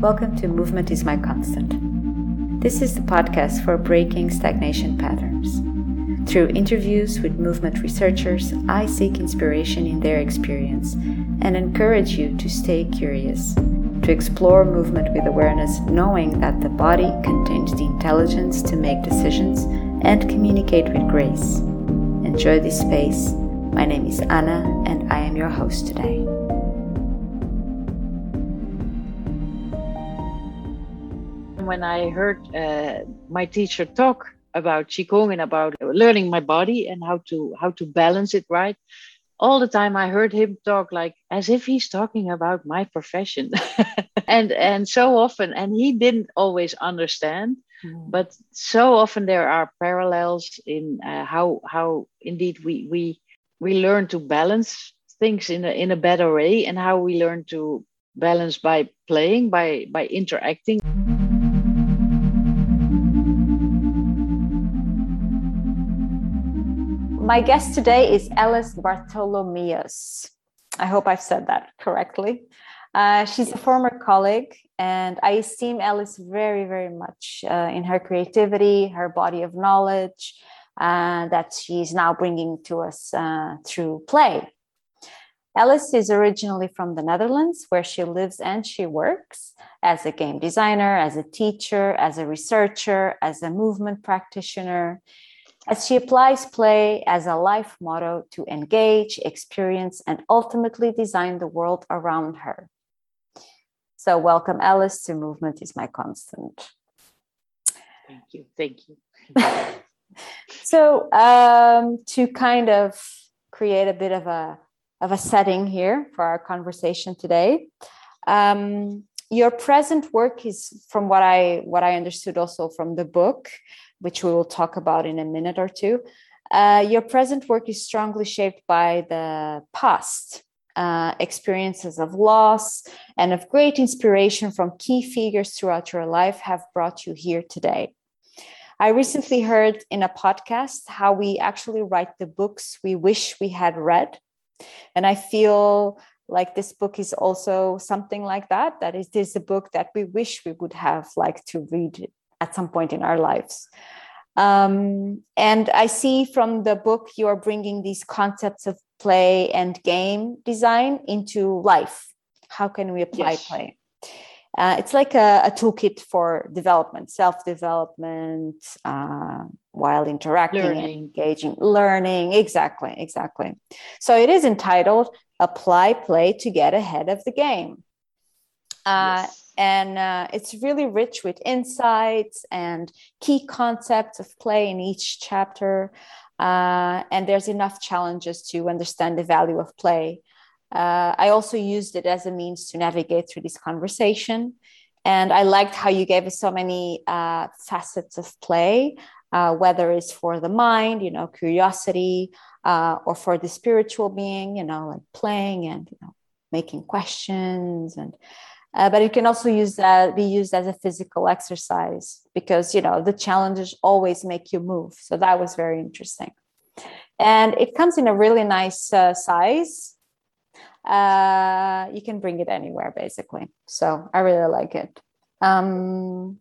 Welcome to Movement is My Constant. This is the podcast for breaking stagnation patterns. Through interviews with movement researchers, I seek inspiration in their experience and encourage you to stay curious, to explore movement with awareness, knowing that the body contains the intelligence to make decisions and communicate with grace. Enjoy this space. My name is Anna, and I am your host today. When I heard uh, my teacher talk about qigong and about learning my body and how to how to balance it right all the time i heard him talk like as if he's talking about my profession and and so often and he didn't always understand mm. but so often there are parallels in uh, how how indeed we we we learn to balance things in a in a better way and how we learn to balance by playing by by interacting My guest today is Alice Bartholomeus. I hope I've said that correctly. Uh, she's a former colleague, and I esteem Alice very, very much uh, in her creativity, her body of knowledge uh, that she's now bringing to us uh, through play. Alice is originally from the Netherlands, where she lives and she works as a game designer, as a teacher, as a researcher, as a movement practitioner as she applies play as a life motto to engage, experience, and ultimately design the world around her. So, welcome, Alice, to Movement is My Constant. Thank you. Thank you. so, um, to kind of create a bit of a of a setting here for our conversation today, um, your present work is, from what I what I understood, also from the book, which we will talk about in a minute or two. Uh, your present work is strongly shaped by the past uh, experiences of loss and of great inspiration from key figures throughout your life have brought you here today. I recently heard in a podcast how we actually write the books we wish we had read. And I feel like this book is also something like that that is a book that we wish we would have liked to read at some point in our lives. Um, and I see from the book you are bringing these concepts of play and game design into life. How can we apply yes. play? Uh, it's like a, a, toolkit for development, self development, uh, while interacting learning. and engaging, learning. Exactly, exactly. So it is entitled Apply Play to Get Ahead of the Game. Uh, yes and uh, it's really rich with insights and key concepts of play in each chapter uh, and there's enough challenges to understand the value of play. Uh, i also used it as a means to navigate through this conversation and i liked how you gave us so many uh, facets of play uh, whether it's for the mind you know curiosity uh, or for the spiritual being you know like playing and you know making questions and uh, but it can also use that be used as a physical exercise because you know the challenges always make you move. So that was very interesting. And it comes in a really nice uh, size. Uh, you can bring it anywhere basically. So i really like it. Um,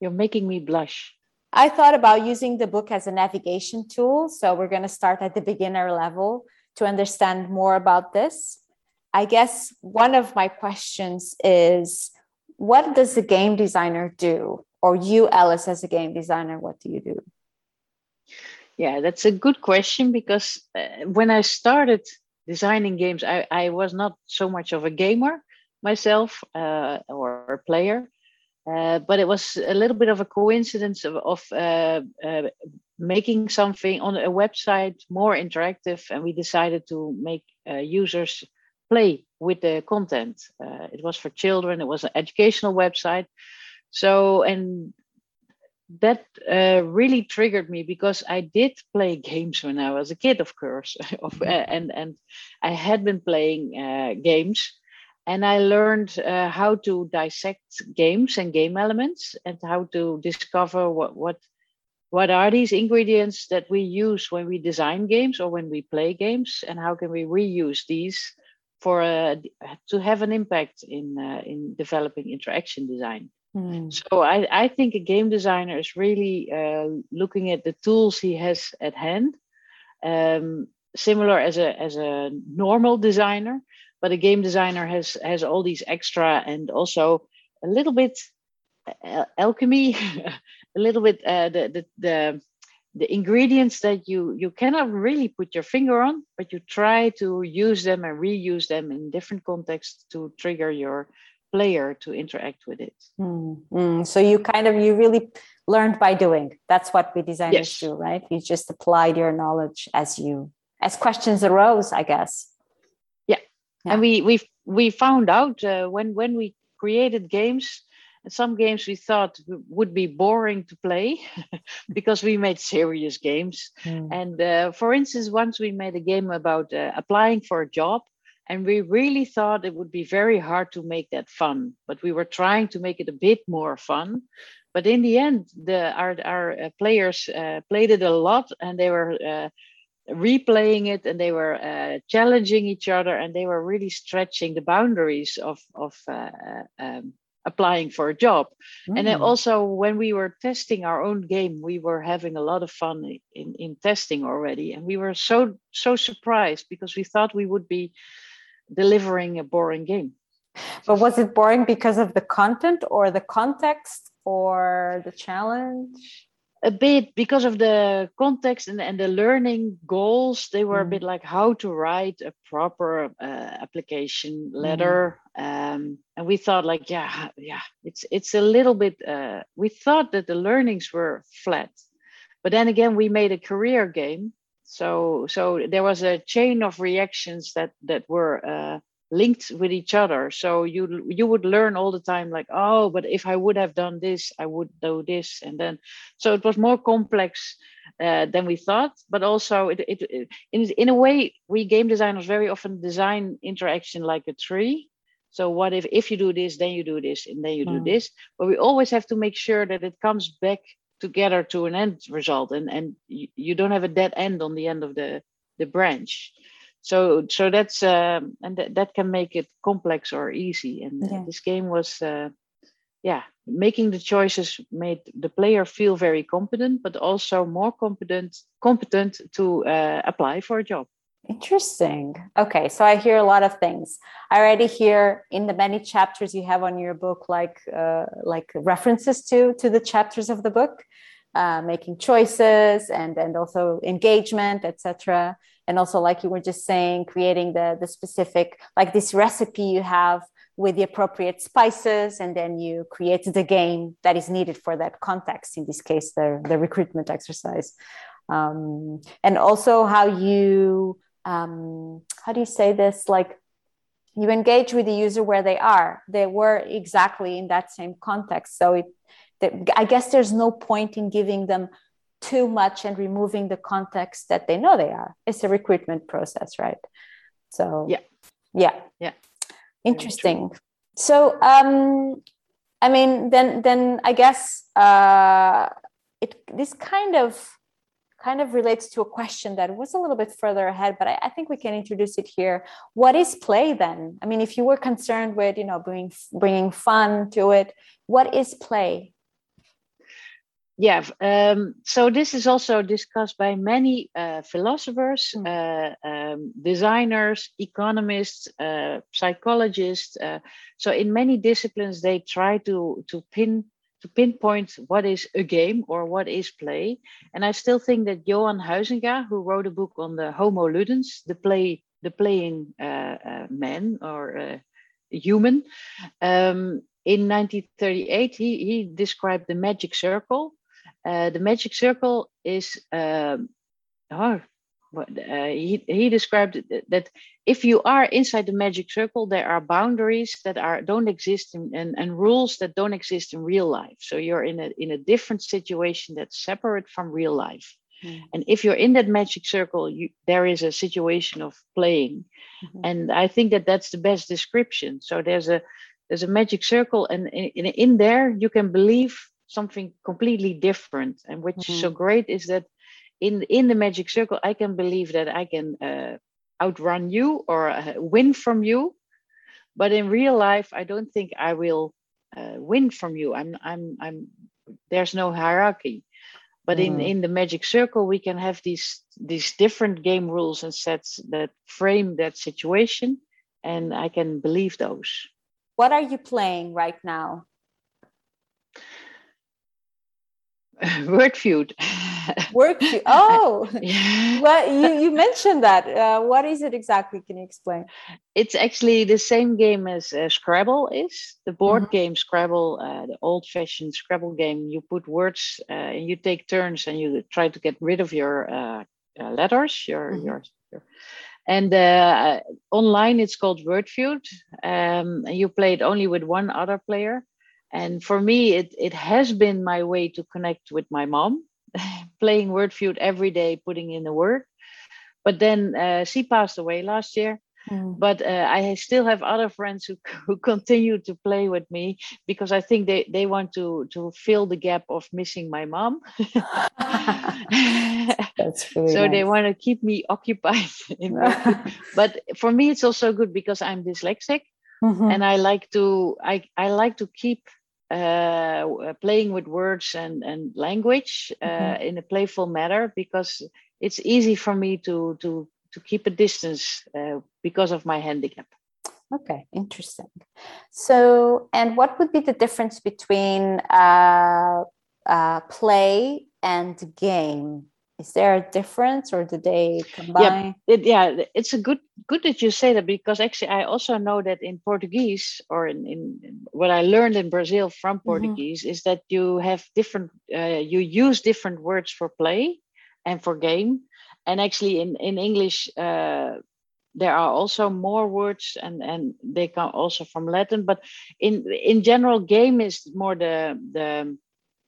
you're making me blush. I thought about using the book as a navigation tool. So we're going to start at the beginner level to understand more about this I guess one of my questions is what does a game designer do? Or you, Alice, as a game designer, what do you do? Yeah, that's a good question because uh, when I started designing games, I, I was not so much of a gamer myself uh, or a player. Uh, but it was a little bit of a coincidence of, of uh, uh, making something on a website more interactive, and we decided to make uh, users play with the content. Uh, it was for children. It was an educational website. So and that uh, really triggered me because I did play games when I was a kid, of course, uh, and and I had been playing uh, games, and I learned uh, how to dissect games and game elements, and how to discover what what what are these ingredients that we use when we design games or when we play games, and how can we reuse these for uh, to have an impact in uh, in developing interaction design. Mm. So I, I think a game designer is really uh, looking at the tools he has at hand, um, similar as a as a normal designer, but a game designer has has all these extra and also a little bit uh, alchemy, a little bit uh, the, the the the ingredients that you you cannot really put your finger on, but you try to use them and reuse them in different contexts to trigger your player to interact with it. Mm-hmm. So you kind of you really learned by doing. That's what we designers yes. do, right? You just applied your knowledge as you as questions arose, I guess. Yeah, yeah. and we we we found out uh, when when we created games. Some games we thought would be boring to play because we made serious games. Mm. And uh, for instance, once we made a game about uh, applying for a job, and we really thought it would be very hard to make that fun but we were trying to make it a bit more fun but in the end the our, our uh, players uh, played it a lot and they were uh, replaying it and they were uh, challenging each other and they were really stretching the boundaries of of uh, uh, um, applying for a job mm. and then mm. also when we were testing our own game we were having a lot of fun in in testing already and we were so so surprised because we thought we would be delivering a boring game. But was it boring because of the content or the context or the challenge? A bit because of the context and, and the learning goals. They were mm. a bit like how to write a proper uh, application letter. Mm. Um, and we thought like, yeah, yeah, it's it's a little bit. Uh, we thought that the learnings were flat, but then again, we made a career game so so there was a chain of reactions that that were uh, linked with each other. So you you would learn all the time like oh but if i would have done this i would do this. And then so it was more complex uh, than we thought but also it, it, it, in, in a way we game designers very often design interaction like a tree. So what if if you do this then you do this and then you do mm. this. But we always have to make sure that it comes back together to an end result and and you, you don't have a dead end on the end of the the branch so so that's um, and th- that can make it complex or easy and uh, yeah. this game was uh, yeah making the choices made the player feel very competent but also more competent competent to uh, apply for a job Interesting. Okay, so I hear a lot of things. I already hear in the many chapters you have on your book, like uh, like references to to the chapters of the book, uh, making choices and and also engagement, etc. And also, like you were just saying, creating the the specific like this recipe you have with the appropriate spices, and then you create the game that is needed for that context. In this case, the the recruitment exercise, um, and also how you um, how do you say this? Like you engage with the user where they are. They were exactly in that same context. So it i guess there's no point in giving them too much and removing the context that they know they are it's a recruitment process right so yeah yeah yeah interesting so um i mean then then i guess uh it this kind of kind of relates to a question that was a little bit further ahead, but I, I, think we can introduce it here. What is play then? I mean, if you were concerned with, you know, bringing bringing fun to it, what is play? Yeah, um, so this is also discussed by many uh, philosophers, mm. uh, um, designers, economists, uh, psychologists. Uh, so in many disciplines, they try to to pin to pinpoint what is a game or what is play. And I still think that Johan Huizinga, who wrote a book on the Homo ludens, the play, the playing uh, uh, man or uh, human, um, in 1938 he, he described the magic circle. Uh, the magic circle is um, oh, uh, he, he described that if you are inside the magic circle there are boundaries that are don't exist in, and, and rules that don't exist in real life so you're in a in a different situation that's separate from real life mm. and if you're in that magic circle you, there is a situation of playing mm-hmm. and i think that that's the best description so there's a there's a magic circle and in, in there you can believe something completely different. And which mm-hmm. is so mm-hmm. great is that in in the magic circle i can believe that i can uh, outrun you or uh, win from you. But in real life i don't think i will uh, win from you. I'm i'm i'm there's no hierarchy. But in in the magic circle we can have these these different game rules and sets that frame that situation. And i can believe those. What are you playing right now Wordfeud. Work oh. Yeah. well you, you mentioned that. Uh, what is it exactly? Can you explain? It's actually the same game as uh, scrabble is. The board mm-hmm. game scrabble uh, the old fashioned scrabble game you put words uh, and you take turns and you try to get rid of your uh, uh, letters your, mm-hmm. your, your and online it's called Wordfeud. Um, you play it only with one other player and for me it, it has been my way to connect with my mom playing Wordfeud every day, putting in the work. But then uh, she passed away last year. Mm. But uh, I still have other friends who, who continue to play with me because I think they, they want to to fill the gap of missing my mom. That's really so nice. they want to keep me occupied. but for me, it's also good because I'm dyslexic, mm-hmm. and I like to I I like to keep uh, playing with words and, and language uh, mm-hmm. in a playful manner because it's easy for me to to to keep a distance uh, because of my handicap. Okay, interesting. So, and what would be the difference between uh, uh, play and game? Is there a difference or do they combine yeah, it, yeah it's a good good that you say that because actually i also know that in portuguese or in, in what i learned in brazil from mm-hmm. portuguese mm-hmm. is that you have different uh, you use different words for play and for game and actually in in english uh, there are also more words and and they come also from latin but in in general game is more the the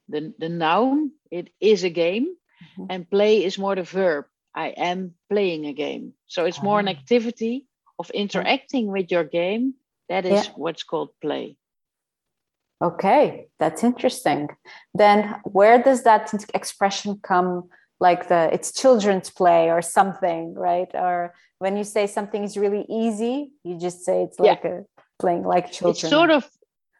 the, the noun it is a game Mm-hmm. And play is more the verb. I am playing a game. So it's more an ah. activity of interacting with your game. That is yeah. what's called play. Okay, that's interesting. Then where does that expression come? Like the it's children's play or something, right? Or when you say something is really easy, you just say it's like yeah. a playing like children. It's sort of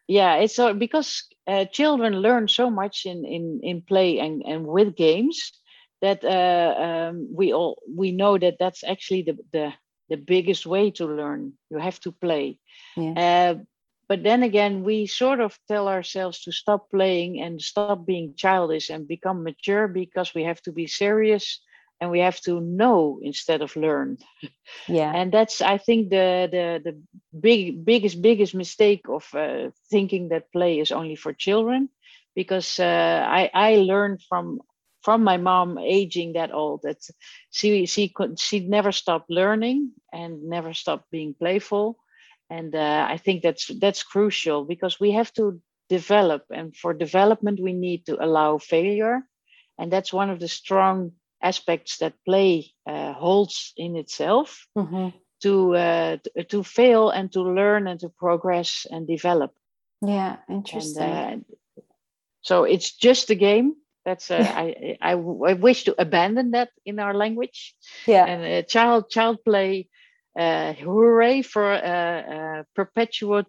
yeah it's so because uh, children learn so much in in in play and and with games that uh, um, we all we know that that's actually the the the biggest way to learn. You have to play. Yeah. uh, but then again we sort of tell ourselves to stop playing and stop being childish and become mature because we have to be serious and we have to know instead of learn. Yeah. And that's i think the the the big biggest biggest mistake of uh, thinking that play is only for children because uh, i i learned from from my mom aging that old that she she could she never stopped learning and never stopped being playful. And uh, i think that's that's crucial because we have to develop and for development we need to allow failure. And that's one of the strong aspects that play uh, holds in itself mm-hmm. to, uh, to, fail and to learn and to progress and develop. Yeah, interesting. And, uh, so it's just a game. That's uh, I, I I wish to abandon that in our language. Yeah. And uh, child child play uh, hooray for uh, perpetual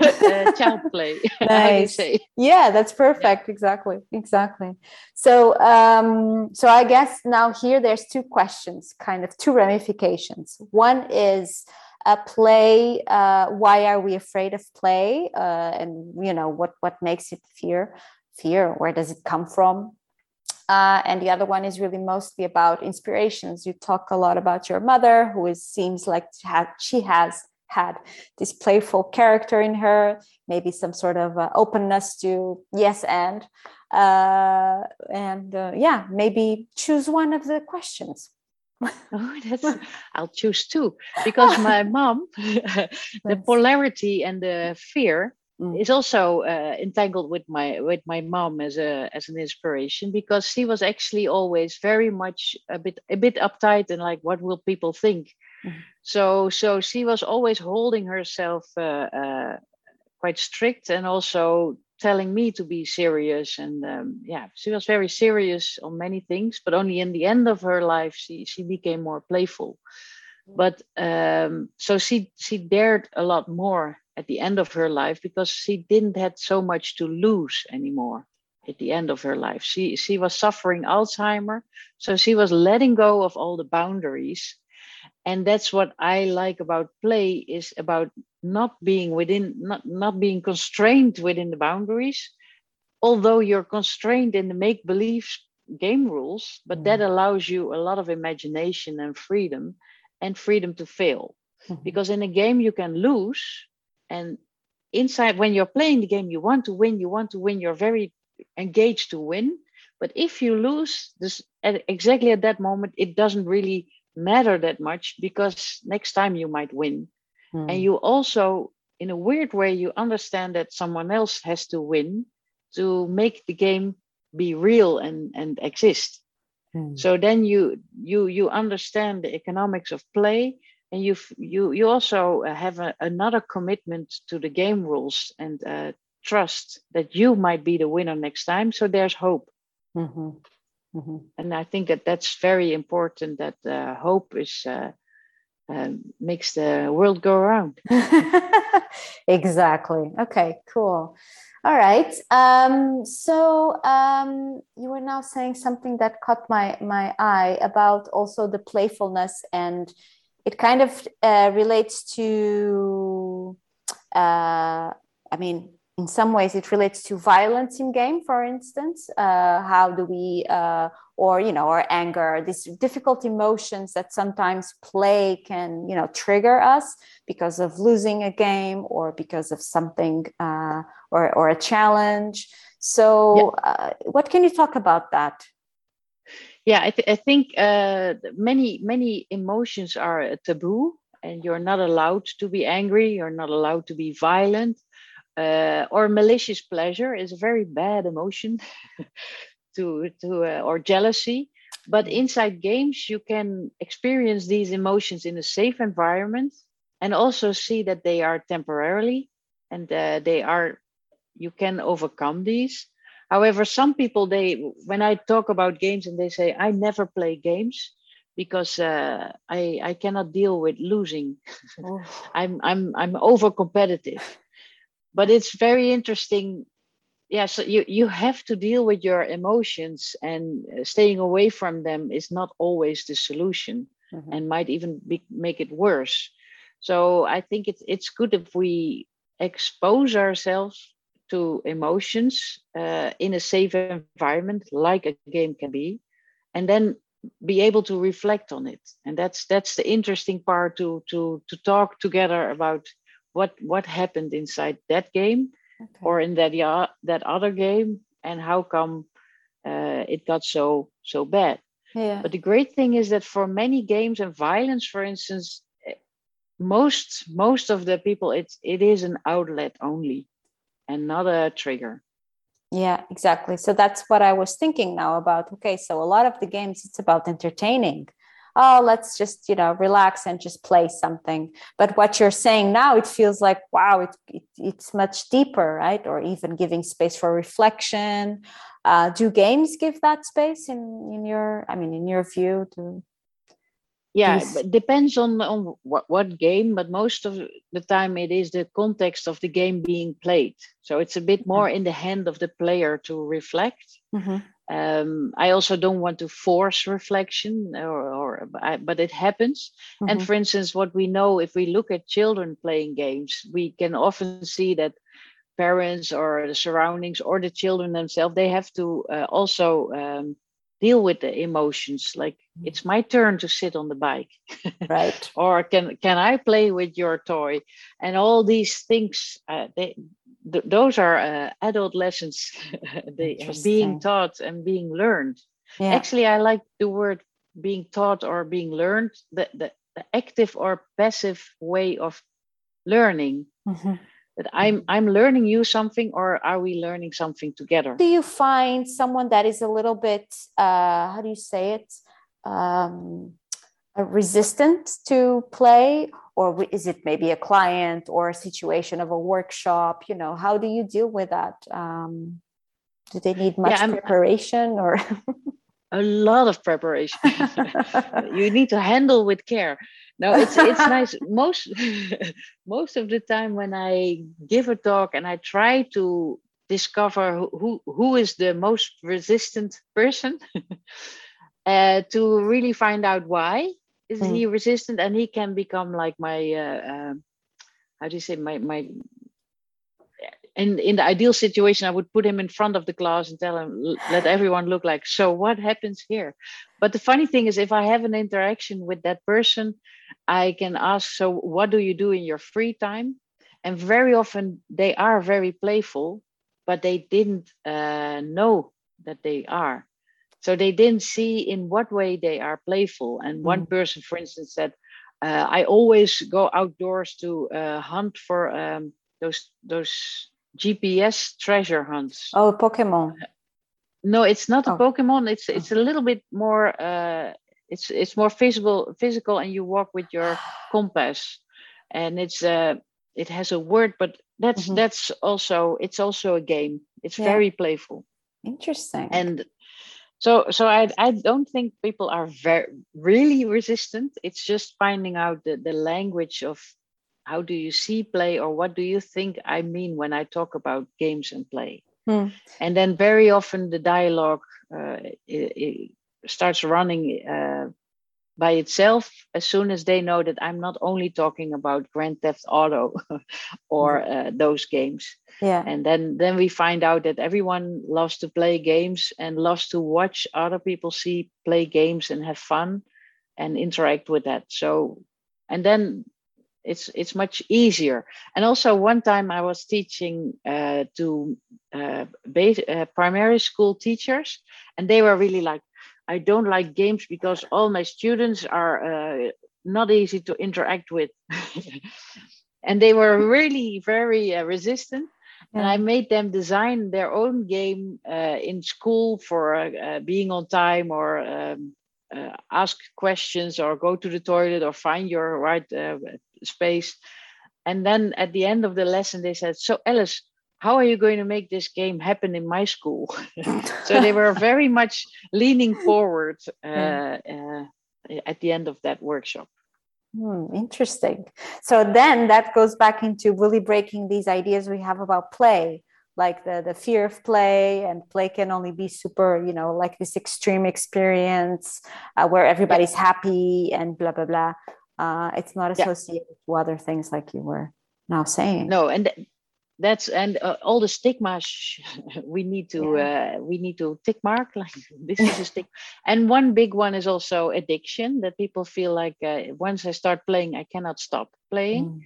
uh, child play. nice. Yeah, that's perfect. Yeah. Exactly, exactly. So, um, so I guess now here there's two questions, kind of two ramifications. One is a play. Uh, why are we afraid of play? Uh, and you know what what makes it fear? Fear. Where does it come from? Uh, and the other one is really mostly about inspirations. You talk a lot about your mother, who is, seems like she has had this playful character in her, maybe some sort of uh, openness to yes and. Uh, and uh, yeah, maybe choose one of the questions. oh, that's I'll choose two because my mom, the polarity and the fear mm. is also uh, entangled with my with my mom as a as an inspiration because she was actually always very much a bit a bit uptight and like what will people think mm. so so she was always holding herself uh, uh, quite strict and also telling me to be serious and um, yeah she was very serious on many things but only in the end of her life she she became more playful but um, so she she dared a lot more at the end of her life because she didn't had so much to lose anymore at the end of her life she she was suffering alzheimer so she was letting go of all the boundaries and that's what i like about play is about not being within not not being constrained within the boundaries although you're constrained in the make believe game rules but mm. that allows you a lot of imagination and freedom and freedom to fail mm-hmm. because in a game you can lose and inside when you're playing the game you want to win you want to win you're very engaged to win but if you lose this at, exactly at that moment it doesn't really matter that much because next time you might win mm. and you also in a weird way you understand that someone else has to win to make the game be real and and exist Mm. So then you you you understand the economics of play, and you you you also uh, have a, another commitment to the game rules and uh, trust that you might be the winner next time. So there's hope. Mm-hmm. Mm-hmm. And I think that that's very important. That uh, hope is uh, uh, makes the world go around. exactly. Okay. Cool. All right. Um, so um, you were now saying something that caught my my eye about also the playfulness, and it kind of uh, relates to. Uh, I mean, in some ways, it relates to violence in game. For instance, uh, how do we, uh, or you know, or anger, these difficult emotions that sometimes play can you know trigger us because of losing a game or because of something uh, or, or a challenge. So, yeah. uh, what can you talk about that? Yeah, I, th- I think uh, many many emotions are a taboo, and you're not allowed to be angry. You're not allowed to be violent, uh, or malicious pleasure is a very bad emotion. to to uh, or jealousy, but inside games you can experience these emotions in a safe environment and also see that they are temporarily and uh, they are you can overcome these however some people they when i talk about games and they say i never play games because uh, i i cannot deal with losing oh. i'm i'm i'm over competitive but it's very interesting yeah so you you have to deal with your emotions and uh, staying away from them is not always the solution mm-hmm. and might even be, make it worse so i think it's it's good if we expose ourselves to emotions uh, in a safe environment like a game can be and then be able to reflect on it and that's that's the interesting part to to to talk together about what what happened inside that game okay. or in that yeah, that other game and how come uh, it got so so bad yeah. but the great thing is that for many games and violence for instance eh, most most of the people it's it is an outlet only and not a trigger. Yeah exactly. So that's what i was thinking now about okay so a lot of the games it's about entertaining. Oh let's just you know relax and just play something. But what you're saying now it feels like wow it, it it's much deeper right? Or even giving space for reflection. Uh, do games give that space in in your i mean in your view to yeah it depends on on what, what game but most of the time it is the context of the game being played so it's a bit mm-hmm. more in the hand of the player to reflect mm-hmm. um, i also don't want to force reflection or, or but it happens mm-hmm. and for instance what we know if we look at children playing games we can often see that parents or the surroundings or the children themselves they have to uh, also um, deal with the emotions like mm. it's my turn to sit on the bike. Right. Or can can i play with your toy? And all these things uh, they th- those are uh, adult lessons. They being taught and being learned. Yeah. actually i like the word being taught or being learned the, the, the active or passive way of learning. Mm-hmm that i'm i'm learning you something or are we learning something together? Do you find someone that is a little bit uh, how do you say it? Um, resistant to play? Or is it maybe a client or a situation of a workshop? You know how do you deal with that? Um, do they need much yeah, preparation or? A lot of preparation. You need to handle with care no, it's it's nice. Most most of the time when I give a talk and I try to discover who who is the most resistant person, uh, to really find out why is mm. he resistant, and he can become like my uh, uh, how do you say my my in in the ideal situation i would put him in front of the class and tell him let everyone look like so what happens here? But the funny thing is if i have an interaction with that person i can ask so what do you do in your free time? And very often they are very playful but they didn't uh, know that they are. So they didn't see in what way they are playful. And mm. one person for instance said uh, i always go outdoors to uh, hunt for um, those those GPS treasure hunts. Oh, Pokemon. No, it's not oh. a Pokemon. It's it's a little bit more. Uh, it's it's more physical, physical, and you walk with your compass, and it's uh, it has a word, but that's mm-hmm. that's also it's also a game. It's yeah. very playful. Interesting. And so so I I don't think people are very really resistant. It's just finding out the the language of how do you see play or what do you think i mean when i talk about games and play hmm. and then very often the dialogue uh, it, it starts running uh, by itself as soon as they know that i'm not only talking about grand theft auto or hmm. uh, those games yeah and then then we find out that everyone loves to play games and loves to watch other people see play games and have fun and interact with that so and then it's it's much easier and also one time i was teaching uh, to uh, base, uh, primary school teachers and they were really like i don't like games because all my students are uh, not easy to interact with and they were really very uh, resistant yeah. and i made them design their own game uh, in school for being on time or um, uh, ask questions or go to the toilet or find your right uh, space. And then at the end of the lesson, they said, So, Alice, how are you going to make this game happen in my school? so they were very much leaning forward uh, uh, at the end of that workshop. Hmm, interesting. So then that goes back into really breaking these ideas we have about play like the the fear of play and play can only be super you know like this extreme experience uh, where everybody's happy and blah blah blah uh, it's not associated yeah. to other things like you were now saying no and that's and uh, all the stigmas we need to yeah. uh, we need to tick mark like this is a stick and one big one is also addiction that people feel like uh, once i start playing i cannot stop playing mm.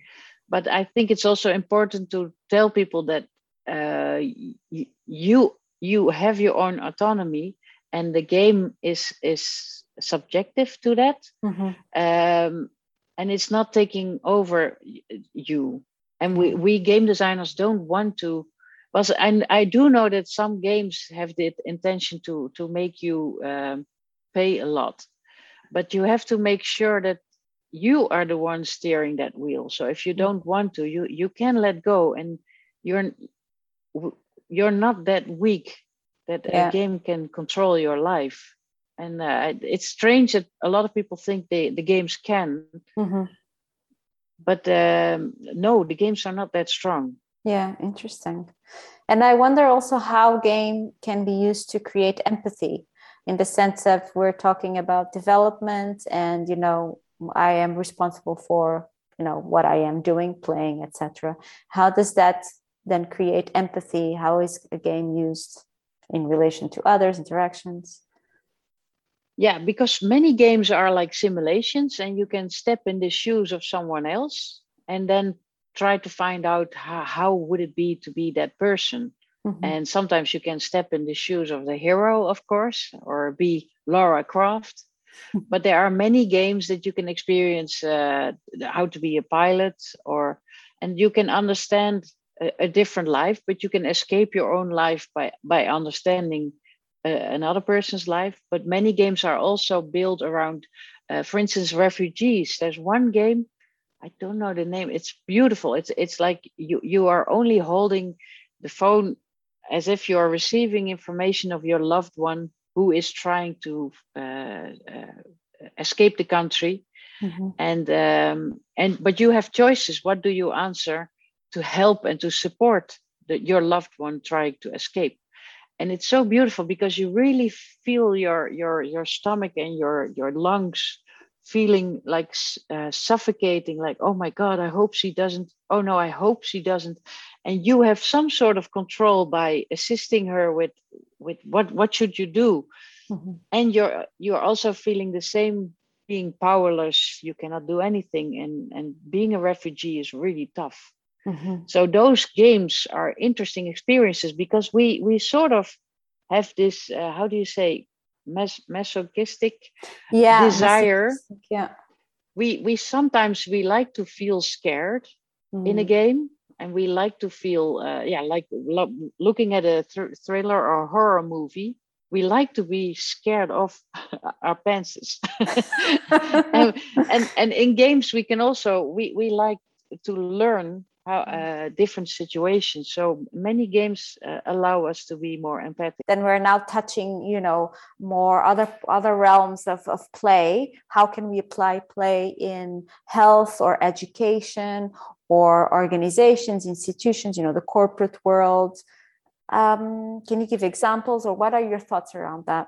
but i think it's also important to tell people that uh, you you have your own autonomy and the game is is subjective to that mm-hmm. um, and it's not taking over you. And we, we game designers don't want to but and i do know that some games have the intention to to make you um, pay a lot. But you have to make sure that you are the one steering that wheel. So if you don't want to you you can let go and you're you're not that weak that yeah. a game can control your life and uh, it's strange that a lot of people think they, the games can. Mm-hmm. but um, no the games are not that strong. Yeah interesting. And i wonder also how game can be used to create empathy in the sense of we're talking about development and you know i am responsible for you know what i am doing playing etc how does that then create empathy? How is a game used in relation to others interactions yeah because many games are like simulations and you can step in the shoes of someone else and then try to find out how, how would it be to be that person mm-hmm. and sometimes you can step in the shoes of the hero of course or be lara croft but there are many games that you can experience uh, how to be a pilot or and you can understand a, a, different life but you can escape your own life by by understanding uh, another person's life but many games are also built around uh, for instance refugees. There's one game i don't know the name it's beautiful. It's it's like you you are only holding the phone as if you are receiving information of your loved one who is trying to uh, uh, escape the country. Mm-hmm. and um, and but you have choices. What do you answer to help and to support the, your loved one trying to escape and it's so beautiful because you really feel your your your stomach and your your lungs feeling like uh, suffocating like oh my god i hope she doesn't oh no i hope she doesn't. And you have some sort of control by assisting her with with what what should you do. Mm-hmm. and you're you're also feeling the same being powerless you cannot do anything and and being a refugee is really tough mm-hmm. so those games are interesting experiences because we we sort of have this uh, how do you say mas- masochistic yeah, desire masochistic, yeah we we sometimes we like to feel scared mm-hmm. in a game and we like to feel uh, yeah like lo- looking at a thr- thriller or horror movie we like to be scared of our pants and, and, and in games we can also we we like to learn how uh, different situations. So many games uh, allow us to be more empathic. Then we're now touching you know more other other realms of, of play. How can we apply play in health or education or organizations institutions you know the corporate world? Um, can you give examples or what are your thoughts around that?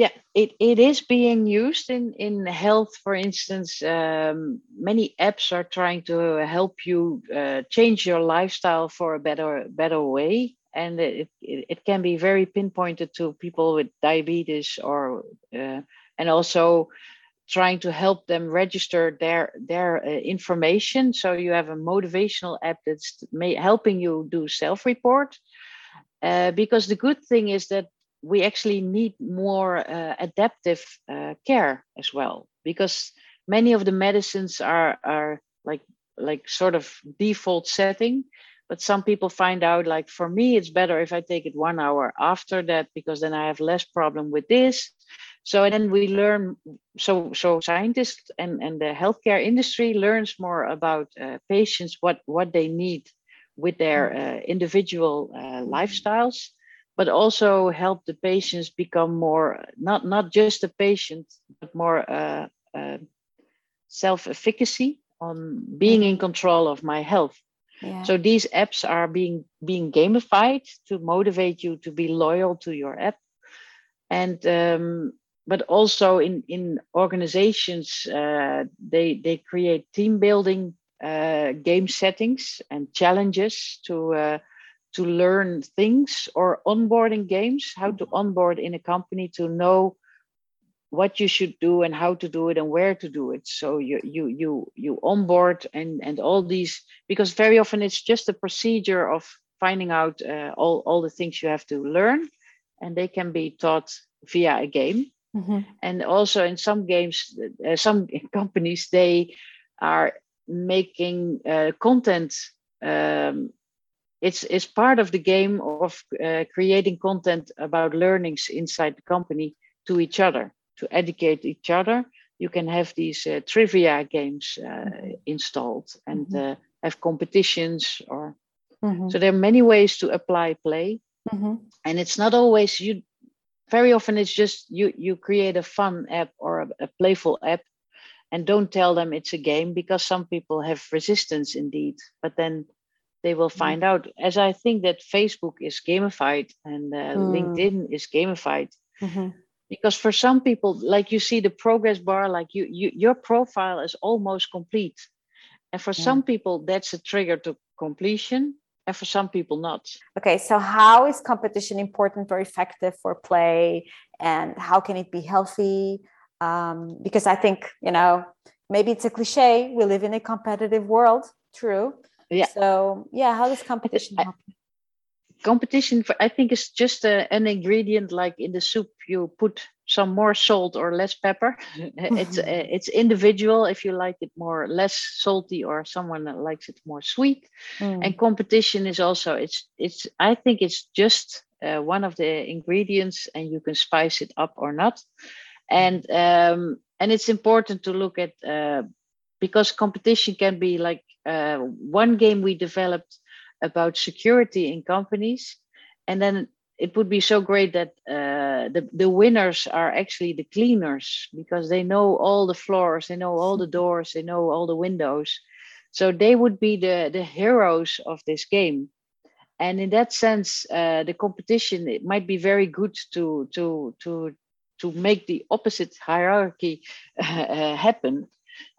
Yeah, it, it is being used in, in health, for instance. Um, many apps are trying to help you uh, change your lifestyle for a better better way. And it, it, it, can be very pinpointed to people with diabetes or uh, and also trying to help them register their their uh, information so you have a motivational app that's may, helping you do self report uh, because the good thing is that we actually need more uh, adaptive uh, care as well because many of the medicines are are like like sort of default setting but some people find out like for me it's better if i take it one hour after that because then i have less problem with this so then we learn so so scientists and and the healthcare industry learns more about uh, patients what what they need with their mm. uh, individual uh, lifestyles but also help the patients become more not not just a patient but more uh, uh self-efficacy on being in mm. control of my health yeah. so these apps are being being gamified to motivate you to be loyal to your app and um, but also in in organizations uh, they they create team building uh, game settings and challenges to uh, to learn things or onboarding games how to onboard in a company to know what you should do and how to do it and where to do it so you you you you onboard and and all these because very often it's just a procedure of finding out uh, all all the things you have to learn and they can be taught via a game mm-hmm. and also in some games uh, some companies they are making uh, content um, it's it's part of the game of uh, creating content about learnings inside the company to each other to educate each other you can have these uh, trivia games uh, mm-hmm. installed and mm-hmm. Uh, have competitions or mm-hmm. so there are many ways to apply play mm-hmm. and it's not always you very often it's just you you create a fun app or a, a playful app and don't tell them it's a game because some people have resistance indeed but then they will find out as i think that facebook is gamified and uh, mm. linkedin is gamified mm-hmm. because for some people like you see the progress bar like you, you your profile is almost complete and for yeah. some people that's a trigger to completion and for some people not okay so how is competition important or effective for play and how can it be healthy um, because I think you know maybe it's a cliche. We live in a competitive world. True. Yeah. So yeah, how does competition help? competition for, i think is just a, an ingredient like in the soup you put some more salt or less pepper it's uh, it's individual if you like it more less salty or someone that likes it more sweet mm. and competition is also it's it's i think it's just uh, one of the ingredients and you can spice it up or not and um, and it's important to look at uh, because competition can be like uh, one game we developed about security in companies and then it would be so great that uh, the the winners are actually the cleaners because they know all the floors, they know all the doors, they know all the windows, so they would be the the heroes of this game. And in that sense, uh, the competition it might be very good to to to to make the opposite hierarchy uh, happen,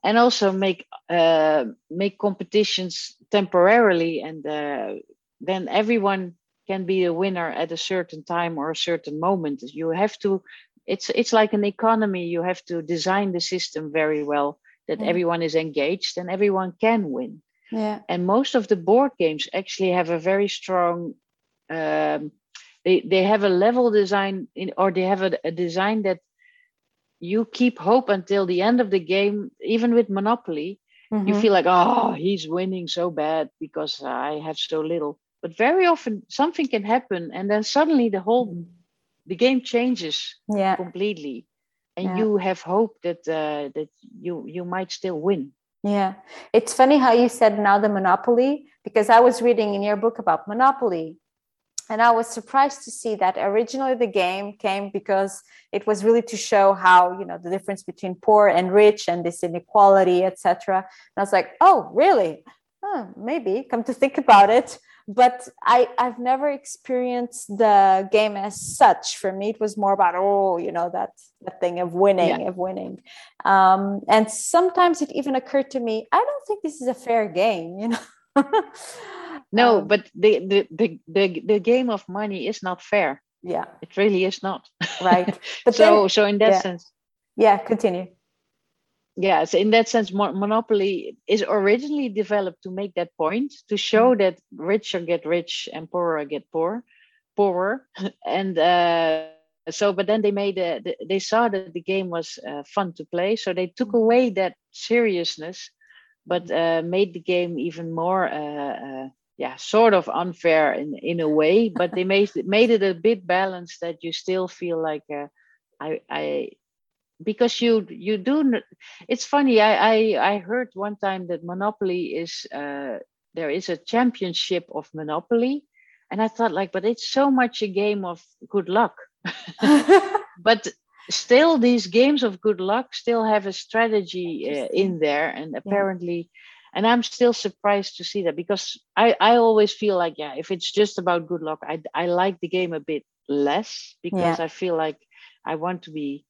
and also make uh, make competitions temporarily, and uh, then everyone can be a winner at a certain time or a certain moment. You have to. It's it's like an economy. You have to design the system very well that mm. everyone is engaged and everyone can win. Yeah. And most of the board games actually have a very strong. Um, they they have a level design in, or they have a, a design that you keep hope until the end of the game. Even with Monopoly, mm-hmm. you feel like oh he's winning so bad because I have so little but very often something can happen and then suddenly the whole the game changes yeah. completely and yeah. you have hope that uh, that you you might still win yeah it's funny how you said now the monopoly because i was reading in your book about monopoly and i was surprised to see that originally the game came because it was really to show how you know the difference between poor and rich and this inequality etc and i was like oh really oh, maybe come to think about it but I, I've never experienced the game as such. For me, it was more about oh, you know, that that thing of winning, yeah. of winning. Um, and sometimes it even occurred to me, I don't think this is a fair game, you know. no, um, but the, the the the the game of money is not fair. Yeah, it really is not. Right. But so then, so in that yeah. sense. Yeah, continue yeah so in that sense monopoly is originally developed to make that point to show mm. that richer get rich and poorer get poor poorer and uh, so but then they made a, they saw that the game was uh, fun to play so they took mm. away that seriousness but uh, made the game even more uh, uh, yeah sort of unfair in in a way but they made made it a bit balanced that you still feel like uh, I I because you you do it's funny I, I i heard one time that monopoly is uh there is a championship of monopoly and i thought like but it's so much a game of good luck but still these games of good luck still have a strategy uh, in there and apparently yeah. And i'm still surprised to see that because i i always feel like yeah if it's just about good luck i i like the game a bit less because yeah. i feel like i want to be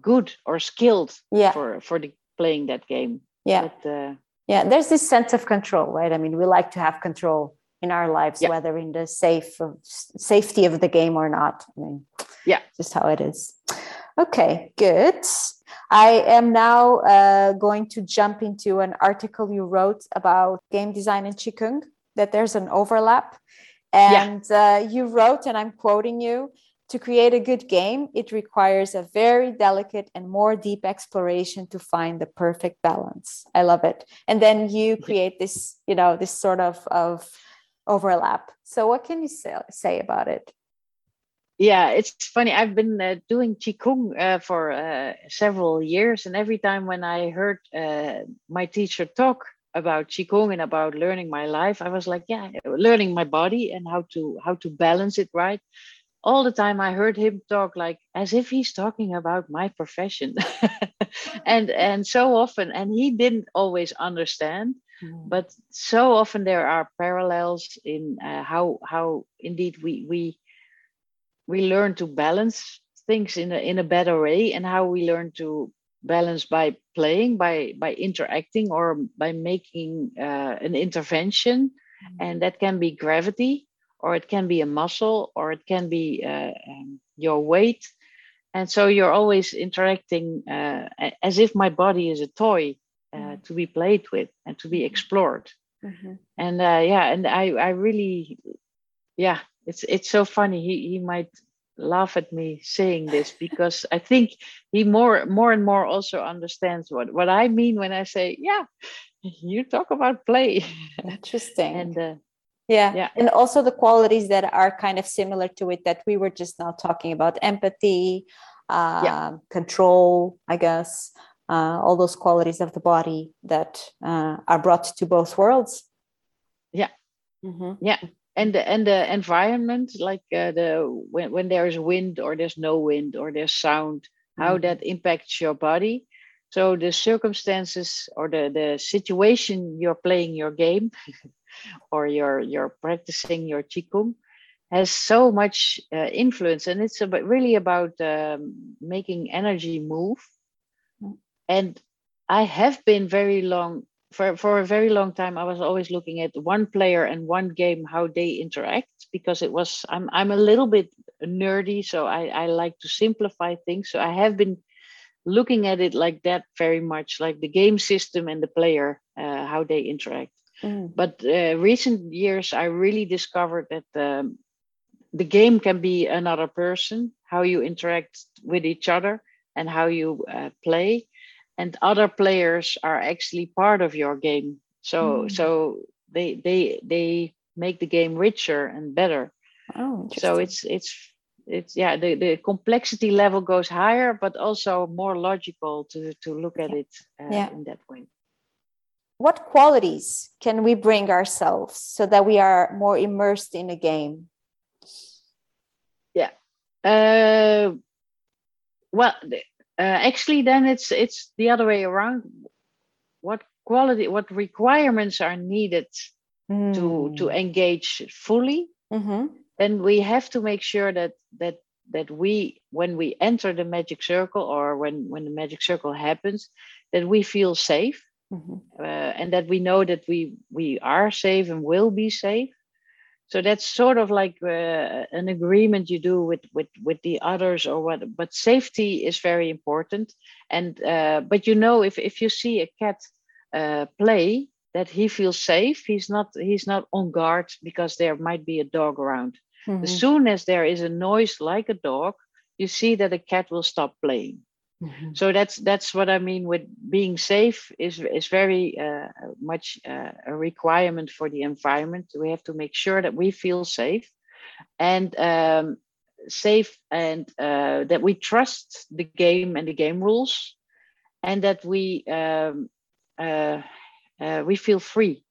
good or skilled yeah. for for the playing that game yeah but, uh, yeah there's this sense of control right i mean we like to have control in our lives yeah. whether in the safe of, safety of the game or not i mean yeah just how it is okay good i am now uh, going to jump into an article you wrote about game design and qigong that there's an overlap and yeah. uh, you wrote and i'm quoting you to create a good game, it requires a very delicate and more deep exploration to find the perfect balance. I love it. And then you create this, you know, this sort of, of overlap. So what can you say, say about it? Yeah, it's funny. I've been uh, doing Qigong uh, for uh, several years. And every time when I heard uh, my teacher talk about Qigong and about learning my life, I was like, yeah, learning my body and how to how to balance it right all the time i heard him talk like as if he's talking about my profession and and so often and he didn't always understand mm. but so often there are parallels in uh, how how indeed we we we learn to balance things in a in a better way and how we learn to balance by playing by by interacting or by making uh, an intervention mm. and that can be gravity or it can be a muscle, or it can be uh, um, your weight. And so you're always interacting uh, as if my body is a toy uh, mm-hmm. to be played with and to be mm-hmm. explored. Mm-hmm. And uh, yeah, and I, I really, yeah, it's it's so funny. He he might laugh at me saying this because I think he more more and more also understands what what I mean when I say, yeah, you talk about play. Interesting. and uh, yeah. yeah and also the qualities that are kind of similar to it that we were just now talking about empathy uh, yeah. control i guess uh, all those qualities of the body that uh, are brought to both worlds yeah mm-hmm. yeah and the and the environment like uh, the when, when there's wind or there's no wind or there's sound how mm. that impacts your body so the circumstances or the the situation you're playing your game or you're you're practicing your qigong has so much uh, influence and it's about, really about um, making energy move mm. and i have been very long for, for a very long time i was always looking at one player and one game how they interact because it was i'm, I'm a little bit nerdy so I, I like to simplify things. So i have been looking at it like that very much like the game system and the player uh, how they interact. Mm. but uh, recent years i really discovered that um, the game can be another person how you interact with each other and how you uh, play and other players are actually part of your game. So mm. so they they they make the game richer and better. Oh so it's it's it's yeah the, the complexity level goes higher but also more logical to to look at it uh, yeah. in that way what qualities can we bring ourselves so that we are more immersed in a game? Yeah. Uh, well actually then it's it's the other way around what quality what requirements are needed mm. to to engage fully mm-hmm. then we have to make sure that that that we when we enter the magic circle or when when the magic circle happens that we feel safe mm-hmm. uh, and that we know that we we are safe and will be safe so that's sort of like uh, an agreement you do with with with the others or what but safety is very important. And uh, but you know if if you see a cat uh, play that he feels safe he's not he's not on guard because there might be a dog around. Mm-hmm. as soon as there is a noise like a dog you see that a cat will stop playing Mm-hmm. So that's that's what I mean with being safe is is very uh, much uh, a requirement for the environment. We have to make sure that we feel safe, and um, safe, and uh, that we trust the game and the game rules, and that we um, uh, uh, we feel free.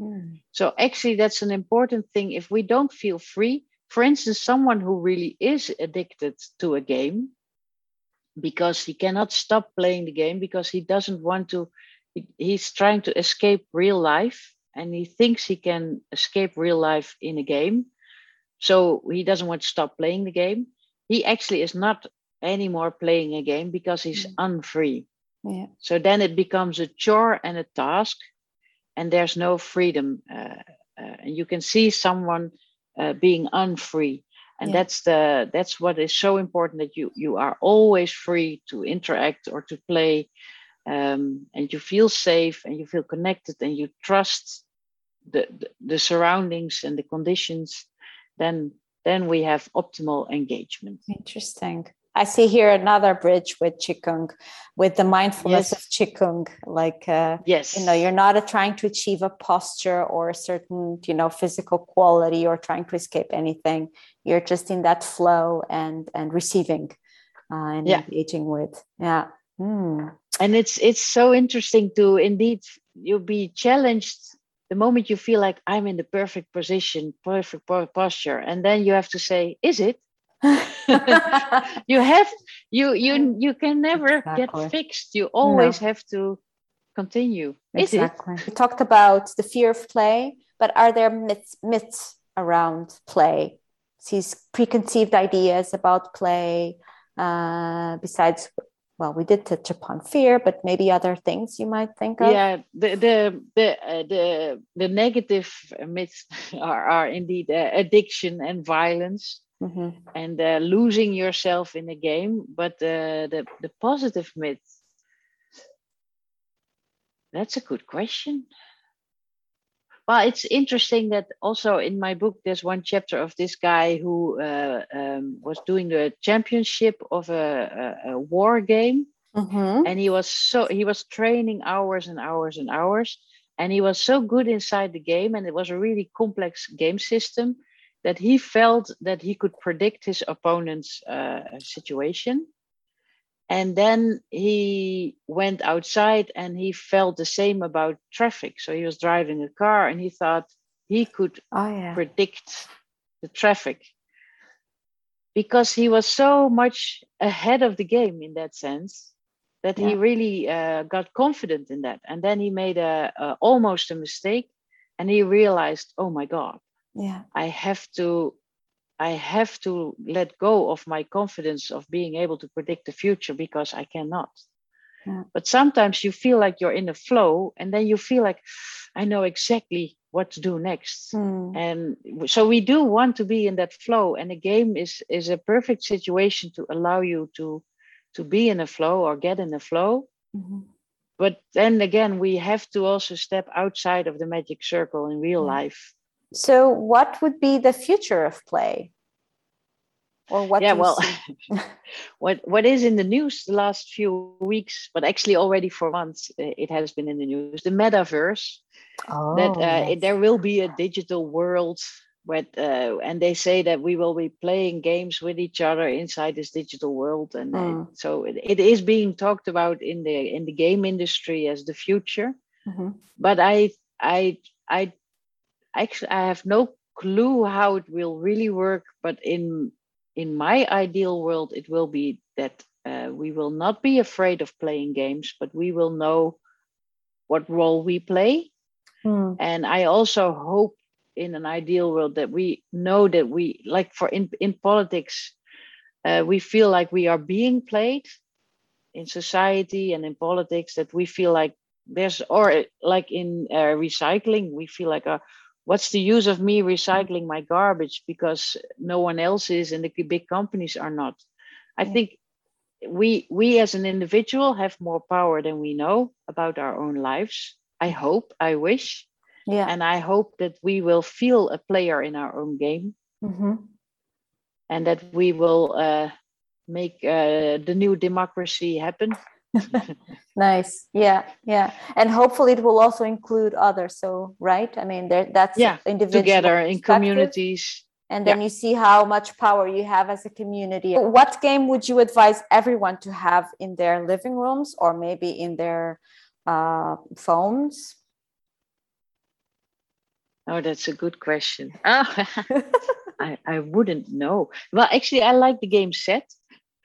Mm. So actually, that's an important thing. If we don't feel free, for instance, someone who really is addicted to a game because he cannot stop playing the game because he doesn't want to he, he's trying to escape real life and he thinks he can escape real life in a game. So he doesn't want to stop playing the game. He actually is not anymore playing a game because he's mm. unfree. Yeah. so then it becomes a chore and a task and there's no freedom. Uh, uh, and you can see someone uh, being unfree and yeah. that's the that's what is so important that you you are always free to interact or to play um, and you feel safe and you feel connected and you trust the, the, the surroundings and the conditions then then we have optimal engagement interesting I see here another bridge with Qigong, with the mindfulness yes. of Qigong. Like, uh, yes, you know, you're not trying to achieve a posture or a certain, you know, physical quality or trying to escape anything. You're just in that flow and and receiving uh, and yeah. engaging with. Yeah. Mm. And it's it's so interesting to indeed you'll be challenged the moment you feel like I'm in the perfect position, perfect posture, and then you have to say, "Is it?" you have you you you can never exactly. get fixed. You always no. have to continue exactly. We talked about the fear of play but are there myths myths around play? These preconceived ideas about play uh, besides well we did touch upon fear but maybe other things you might think of? Yeah the the the uh, the, the negative myths are, are indeed uh, addiction and violence mm-hmm. and uh, losing yourself in the game. But uh, the the positive myth. That's a good question. Well, it's interesting that also in my book there's one chapter of this guy who uh, um, was doing the championship of a, a, a war game, mm-hmm. and he was so he was training hours and hours and hours, and he was so good inside the game, and it was a really complex game system that he felt that he could predict his opponent's uh, situation. And then he went outside and he felt the same about traffic. So he was driving a car and he thought, he could oh, yeah. predict the traffic because he was so much ahead of the game in that sense that yeah. he really uh, got confident in that and then he made a, a, almost a mistake and he realized oh my god yeah i have to i have to let go of my confidence of being able to predict the future because i cannot yeah. but sometimes you feel like you're in a flow and then you feel like i know exactly what to do next mm. and so we do want to be in that flow and a game is is a perfect situation to allow you to to be in a flow or get in a flow mm-hmm. but then again we have to also step outside of the magic circle in real mm. life so what would be the future of play or what yeah well what what is in the news the last few weeks but actually already for months it has been in the news the metaverse oh, that uh, yes. there will be a digital world but uh, and they say that we will be playing games with each other inside this digital world and mm. so it, it is being talked about in the in the game industry as the future mm-hmm. but i i i actually i have no clue how it will really work but in in my ideal world, it will be that uh, we will not be afraid of playing games, but we will know what role we play. Mm. And I also hope in an ideal world that we know that we, like for in, in politics, uh, we feel like we are being played in society and in politics, that we feel like there's, or like in uh, recycling, we feel like, uh, what's the use of me recycling my garbage because no one else is and the big companies are not? I think we we as an individual have more power than we know about our own lives. I hope i wish. Yeah. And i hope that we will feel a player in our own game. Mm-hmm. and that we will uh, make uh, the new democracy happen nice. Yeah yeah. And hopefully it will also include others so right? I mean there that's yeah individual together in communities. And then yeah. you see how much power you have as a community. What game would you advise everyone to have in their living rooms or maybe in their uh, phones? Oh that's a good question. Oh, I, I wouldn't know. Well actually i like the game set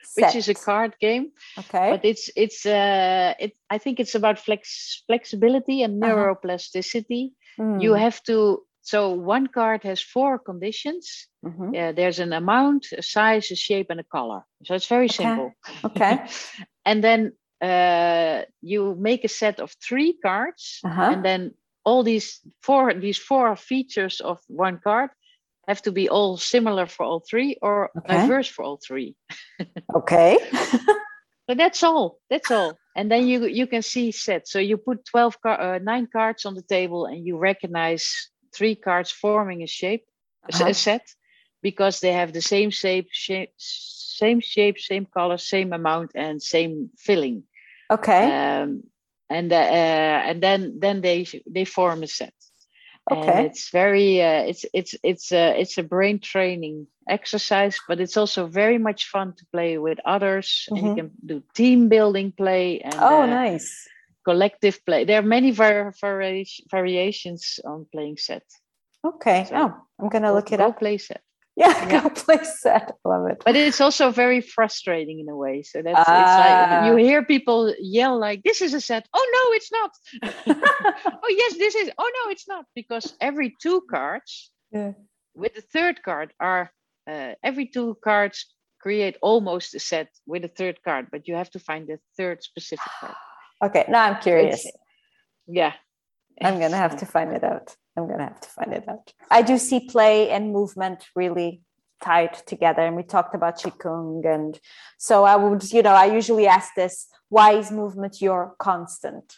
Set. which is a card game. Okay. But it's it's uh it I think it's about flex flexibility and uh-huh. neuroplasticity. Uh-huh. Mm. You have to so one card has four conditions. Mm-hmm. Yeah, there's an amount, a size, a shape, and a color. So it's very okay. simple. Okay. and then uh, you make a set of three cards, uh-huh. and then all these four these four features of one card have to be all similar for all three or okay. diverse for all three. okay. but that's all. That's all. And then you you can see set. So you put 12 car- uh, nine cards on the table and you recognize three cards forming a shape, uh-huh. a set, because they have the same shape, shape, same shape, same color, same amount, and same filling. Okay. Um, and uh, and then then they they form a set okay. and it's very uh, it's it's it's a it's a brain training exercise but it's also very much fun to play with others mm-hmm. and you mm-hmm. can do team building play and oh uh, nice collective play there are many var- vari- variations on playing set okay so oh i'm gonna look it up play set yeah, yeah. place that. Love it. But it's also very frustrating in a way. So that's uh, it's like ah. you hear people yell like, "This is a set." Oh no, it's not. oh yes, this is. Oh no, it's not because every two cards yeah. with the third card are uh, every two cards create almost a set with a third card, but you have to find the third specific card. Okay, now I'm curious. It's, yeah, I'm gonna have to find it out. I'm gonna have to find it out. I do see play and movement really tied together, and we talked about qigong, and so I would, you know, I usually ask this: Why is movement your constant?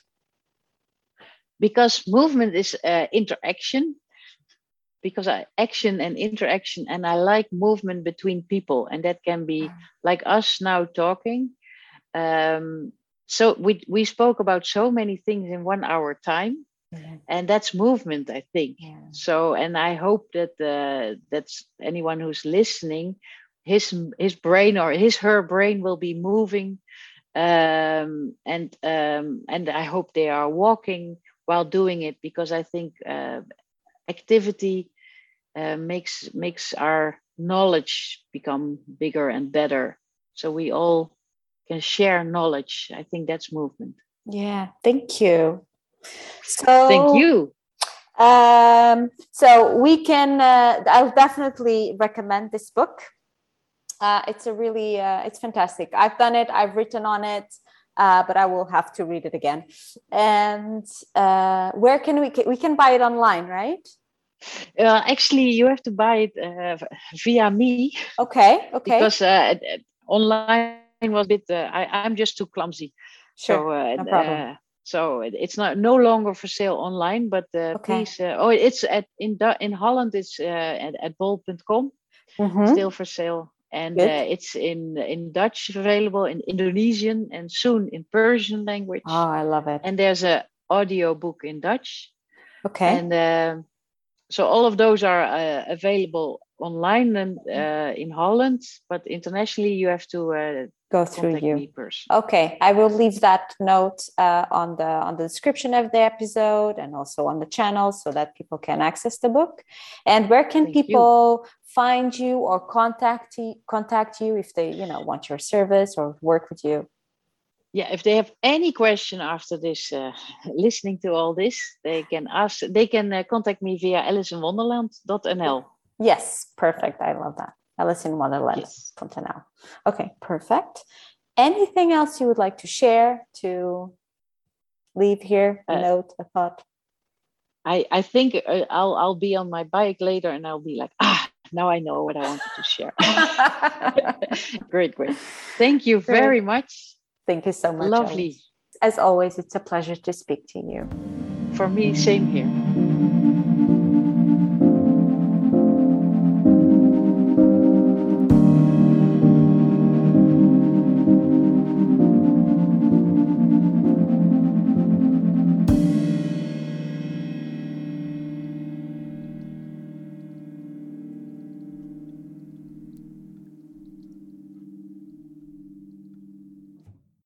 Because movement is uh, interaction. Because I, action and interaction, and I like movement between people, and that can be mm. like us now talking. Um, so we we spoke about so many things in one hour time and that's movement i think. Yeah. so and i hope that uh, that's anyone who's listening his his brain or his her brain will be moving um, and um, and i hope they are walking while doing it because i think uh, activity uh, makes makes our knowledge become bigger and better. So we all can share knowledge. I think that's movement. Yeah. Thank you so thank you um, so we can uh, i'll definitely recommend this book uh, it's a really uh, it's fantastic i've done it i've written on it uh, but I will have to read it again. And uh, where can we we can buy it online, right? Uh, actually, you have to buy it uh, via me. Okay. Okay. Because uh, online was a bit. Uh, I I'm just too clumsy. Sure. So, no problem. So it's not no longer for sale online, but okay. please. oh, it's at in in Holland. It's at, at bol.com. Mm-hmm. Still for sale and uh, it's in in Dutch available in Indonesian and soon in Persian language. Oh, I love it! And there's a audio book in Dutch. Okay. And uh, so all of those are uh, available online and uh, in Holland, but internationally you have to uh, go through you. Okay, I will leave that note uh, on the on the description of the episode and also on the channel so that people can access the book. And where can Thank people you. find you or contact you, contact you if they you know want your service or work with you? yeah if they have any question after this uh, listening to all this they can ask they can uh, contact me via alicinwonderland.nl yes perfect i love that alicinwonderland.nl yes. okay perfect anything else you would like to share to leave here a uh, note a thought i i think uh, i'll i'll be on my bike later and i'll be like ah now I know what I wanted to share. great, great. Thank you very much. Thank you so much. Lovely. As always, it's a pleasure to speak to you. For me, same here.